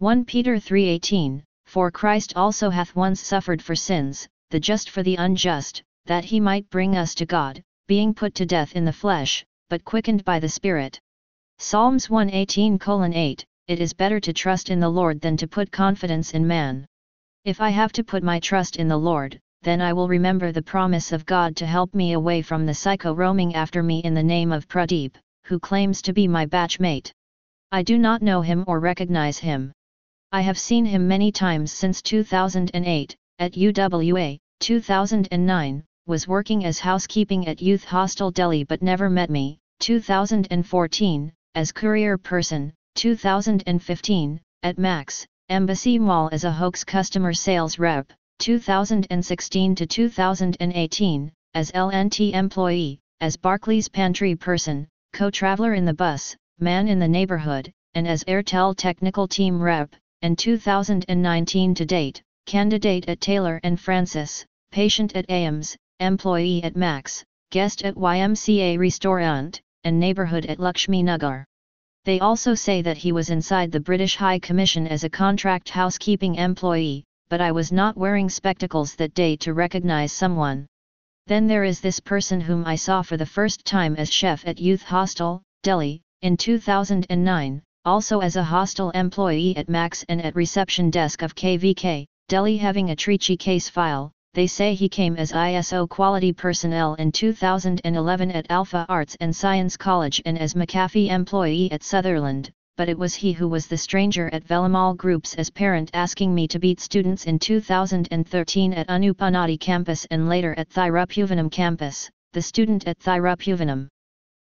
1 Peter 3:18 For Christ also hath once suffered for sins, the just for the unjust, that he might bring us to God, being put to death in the flesh, but quickened by the Spirit. Psalms 118:8 It is better to trust in the Lord than to put confidence in man. If I have to put my trust in the Lord, then I will remember the promise of God to help me away from the psycho roaming after me in the name of Pradeep, who claims to be my batchmate. I do not know him or recognize him. I have seen him many times since 2008, at UWA, 2009, was working as housekeeping at Youth Hostel Delhi but never met me, 2014, as courier person, 2015, at Max, Embassy Mall as a hoax customer sales rep, 2016 to 2018, as LNT employee, as Barclays pantry person, co-traveler in the bus, man in the neighborhood, and as Airtel technical team rep, and 2019 to date, candidate at Taylor and Francis, patient at AIIMS, employee at Max, guest at YMCA Restaurant, and neighborhood at Lakshmi Nagar. They also say that he was inside the British High Commission as a contract housekeeping employee, but I was not wearing spectacles that day to recognize someone. Then there is this person whom I saw for the first time as chef at Youth Hostel, Delhi, in 2009, also as a hostel employee at Max and at reception desk of KVK, Delhi having a Trichy case file, they say he came as ISO quality personnel in 2011 at Alpha Arts and Science College and as McAfee employee at Sutherland, but it was he who was the stranger at Velammal Groups as parent asking me to beat students in 2013 at Anupanadi campus and later at Thirupuvanam campus, the student at Thirupuvanam.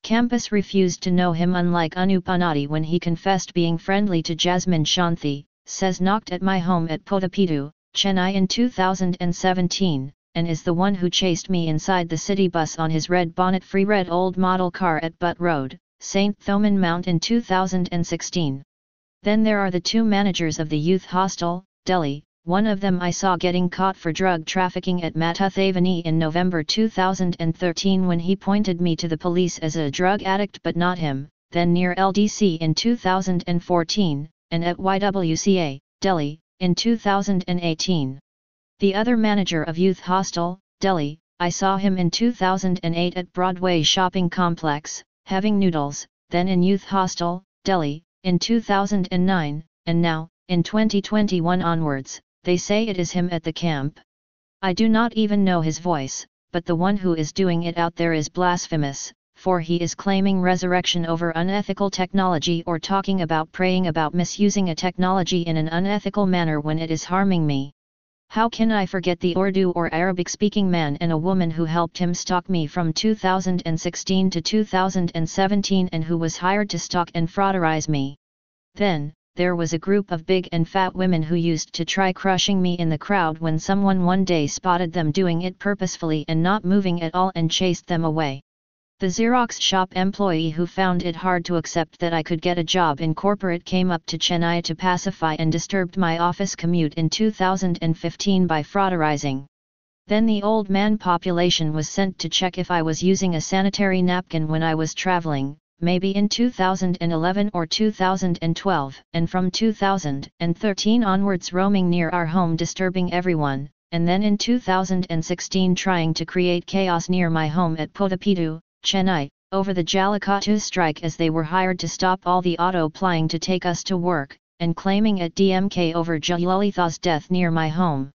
Campus refused to know him unlike Anupanadi when he confessed being friendly to Jasmine Shanthi, says knocked at my home at Potapidu, Chennai in 2017, and is the one who chased me inside the city bus on his red bonnet free red old model car at Butt Road, St. Thomas Mount in 2016. Then there are the two managers of the youth hostel, Delhi, one of them I saw getting caught for drug trafficking at Mattuthavani in November 2013 when he pointed me to the police as a drug addict but not him, then near LDC in 2014, and at YWCA, Delhi, in 2018. The other manager of Youth Hostel, Delhi, I saw him in 2008 at Broadway Shopping Complex, having noodles, then in Youth Hostel, Delhi, in 2009, and now, in 2021 onwards, they say it is him at the camp. I do not even know his voice, but the one who is doing it out there is blasphemous, for he is claiming resurrection over unethical technology or talking about praying about misusing a technology in an unethical manner when it is harming me. How can I forget the Urdu or Arabic speaking man and a woman who helped him stalk me from 2016 to 2017 and who was hired to stalk and frauderize me? Then, there was a group of big and fat women who used to try crushing me in the crowd when someone one day spotted them doing it purposefully and not moving at all and chased them away. The Xerox shop employee who found it hard to accept that I could get a job in corporate came up to Chennai to pacify and disturbed my office commute in 2015 by frauderizing. Then the old man population was sent to check if I was using a sanitary napkin when I was traveling, maybe in 2011 or 2012, and from 2013 onwards roaming near our home disturbing everyone, and then in 2016 trying to create chaos near my home at Potapidu, Chennai, over the Jallikattu strike as they were hired to stop all the auto plying to take us to work, and claiming at DMK over Jayalalitha's death near my home.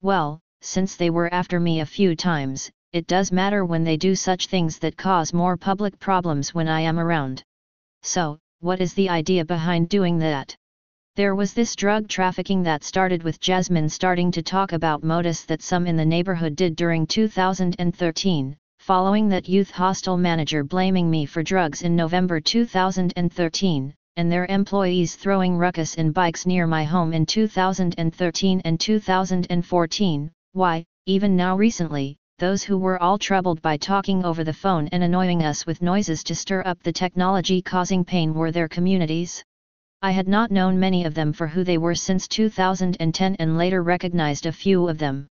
Well, since they were after me a few times, it does matter when they do such things that cause more public problems when I am around. So, what is the idea behind doing that? There was this drug trafficking that started with Jasmine starting to talk about modus that some in the neighborhood did during 2013, following that youth hostel manager blaming me for drugs in November 2013, and their employees throwing ruckus in bikes near my home in 2013 and 2014, why, even now recently, those who were all troubled by talking over the phone and annoying us with noises to stir up the technology causing pain were their communities. I had not known many of them for who they were since 2010 and later recognized a few of them.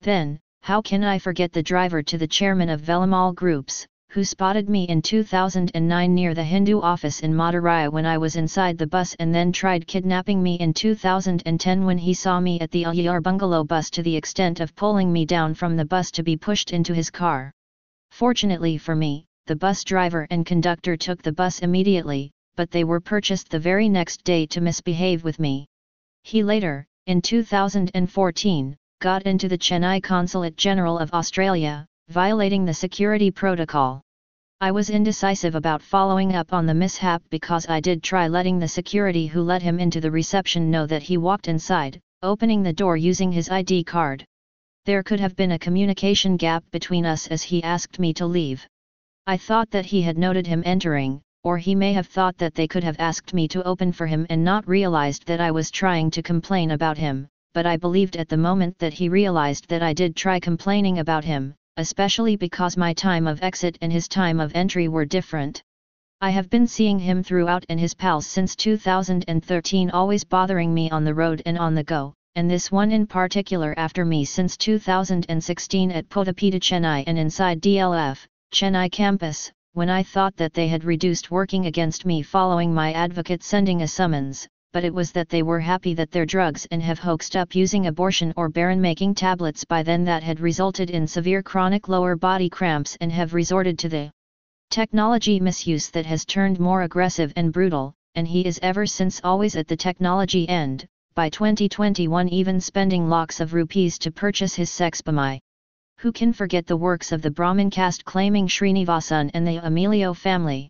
Then, how can I forget the driver to the chairman of Velammal Groups, who spotted me in 2009 near the Hindu office in Madurai when I was inside the bus and then tried kidnapping me in 2010 when he saw me at the Alyar bungalow bus to the extent of pulling me down from the bus to be pushed into his car. Fortunately for me, the bus driver and conductor took the bus immediately, but they were purchased the very next day to misbehave with me. He later, in 2014, got into the Chennai Consulate General of Australia, violating the security protocol. I was indecisive about following up on the mishap because I did try letting the security who let him into the reception know that he walked inside, opening the door using his ID card. There could have been a communication gap between us as he asked me to leave. I thought that he had noted him entering, or he may have thought that they could have asked me to open for him and not realized that I was trying to complain about him, but I believed at the moment that he realized that I did try complaining about him, especially because my time of exit and his time of entry were different. I have been seeing him throughout and his pals since 2013 always bothering me on the road and on the go, and this one in particular after me since 2016 at Potapeta Chennai and inside DLF, Chennai campus, when I thought that they had reduced working against me following my advocate sending a summons, but it was that they were happy that their drugs and have hoaxed up using abortion or barren making tablets by then that had resulted in severe chronic lower body cramps and have resorted to the technology misuse that has turned more aggressive and brutal, and he is ever since always at the technology end, by 2021 even spending lakhs of rupees to purchase his sex sexbomai. Who can forget the works of the Brahmin caste claiming Srinivasan and the Emilio family?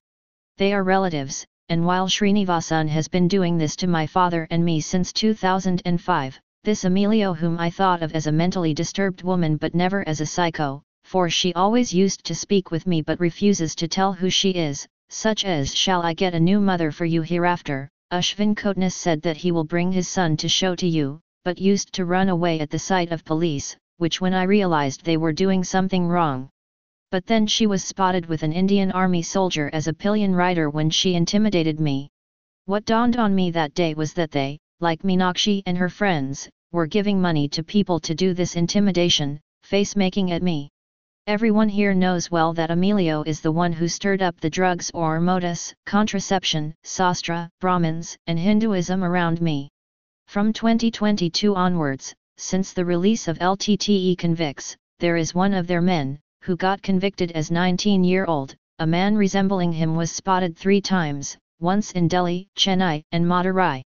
They are relatives, and while Srinivasan has been doing this to my father and me since 2005, this Emilio whom I thought of as a mentally disturbed woman but never as a psycho, for she always used to speak with me but refuses to tell who she is, such as shall I get a new mother for you hereafter, Ashvin Kotnis said that he will bring his son to show to you, but used to run away at the sight of police, which when I realized they were doing something wrong. But then she was spotted with an Indian army soldier as a pillion rider when she intimidated me. What dawned on me that day was that they, like Meenakshi and her friends, were giving money to people to do this intimidation, face making at me. Everyone here knows well that Emilio is the one who stirred up the drugs or modus, contraception, sastra, Brahmins, and Hinduism around me. From 2022 onwards, since the release of LTTE convicts, there is one of their men, who got convicted as 19-year-old, a man resembling him was spotted three times, once in Delhi, Chennai, and Madurai.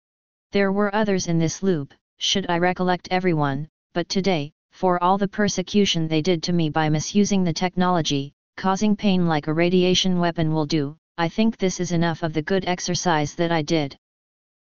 There were others in this loop, should I recollect everyone, but today, for all the persecution they did to me by misusing the technology, causing pain like a radiation weapon will do, I think this is enough of the good exercise that I did.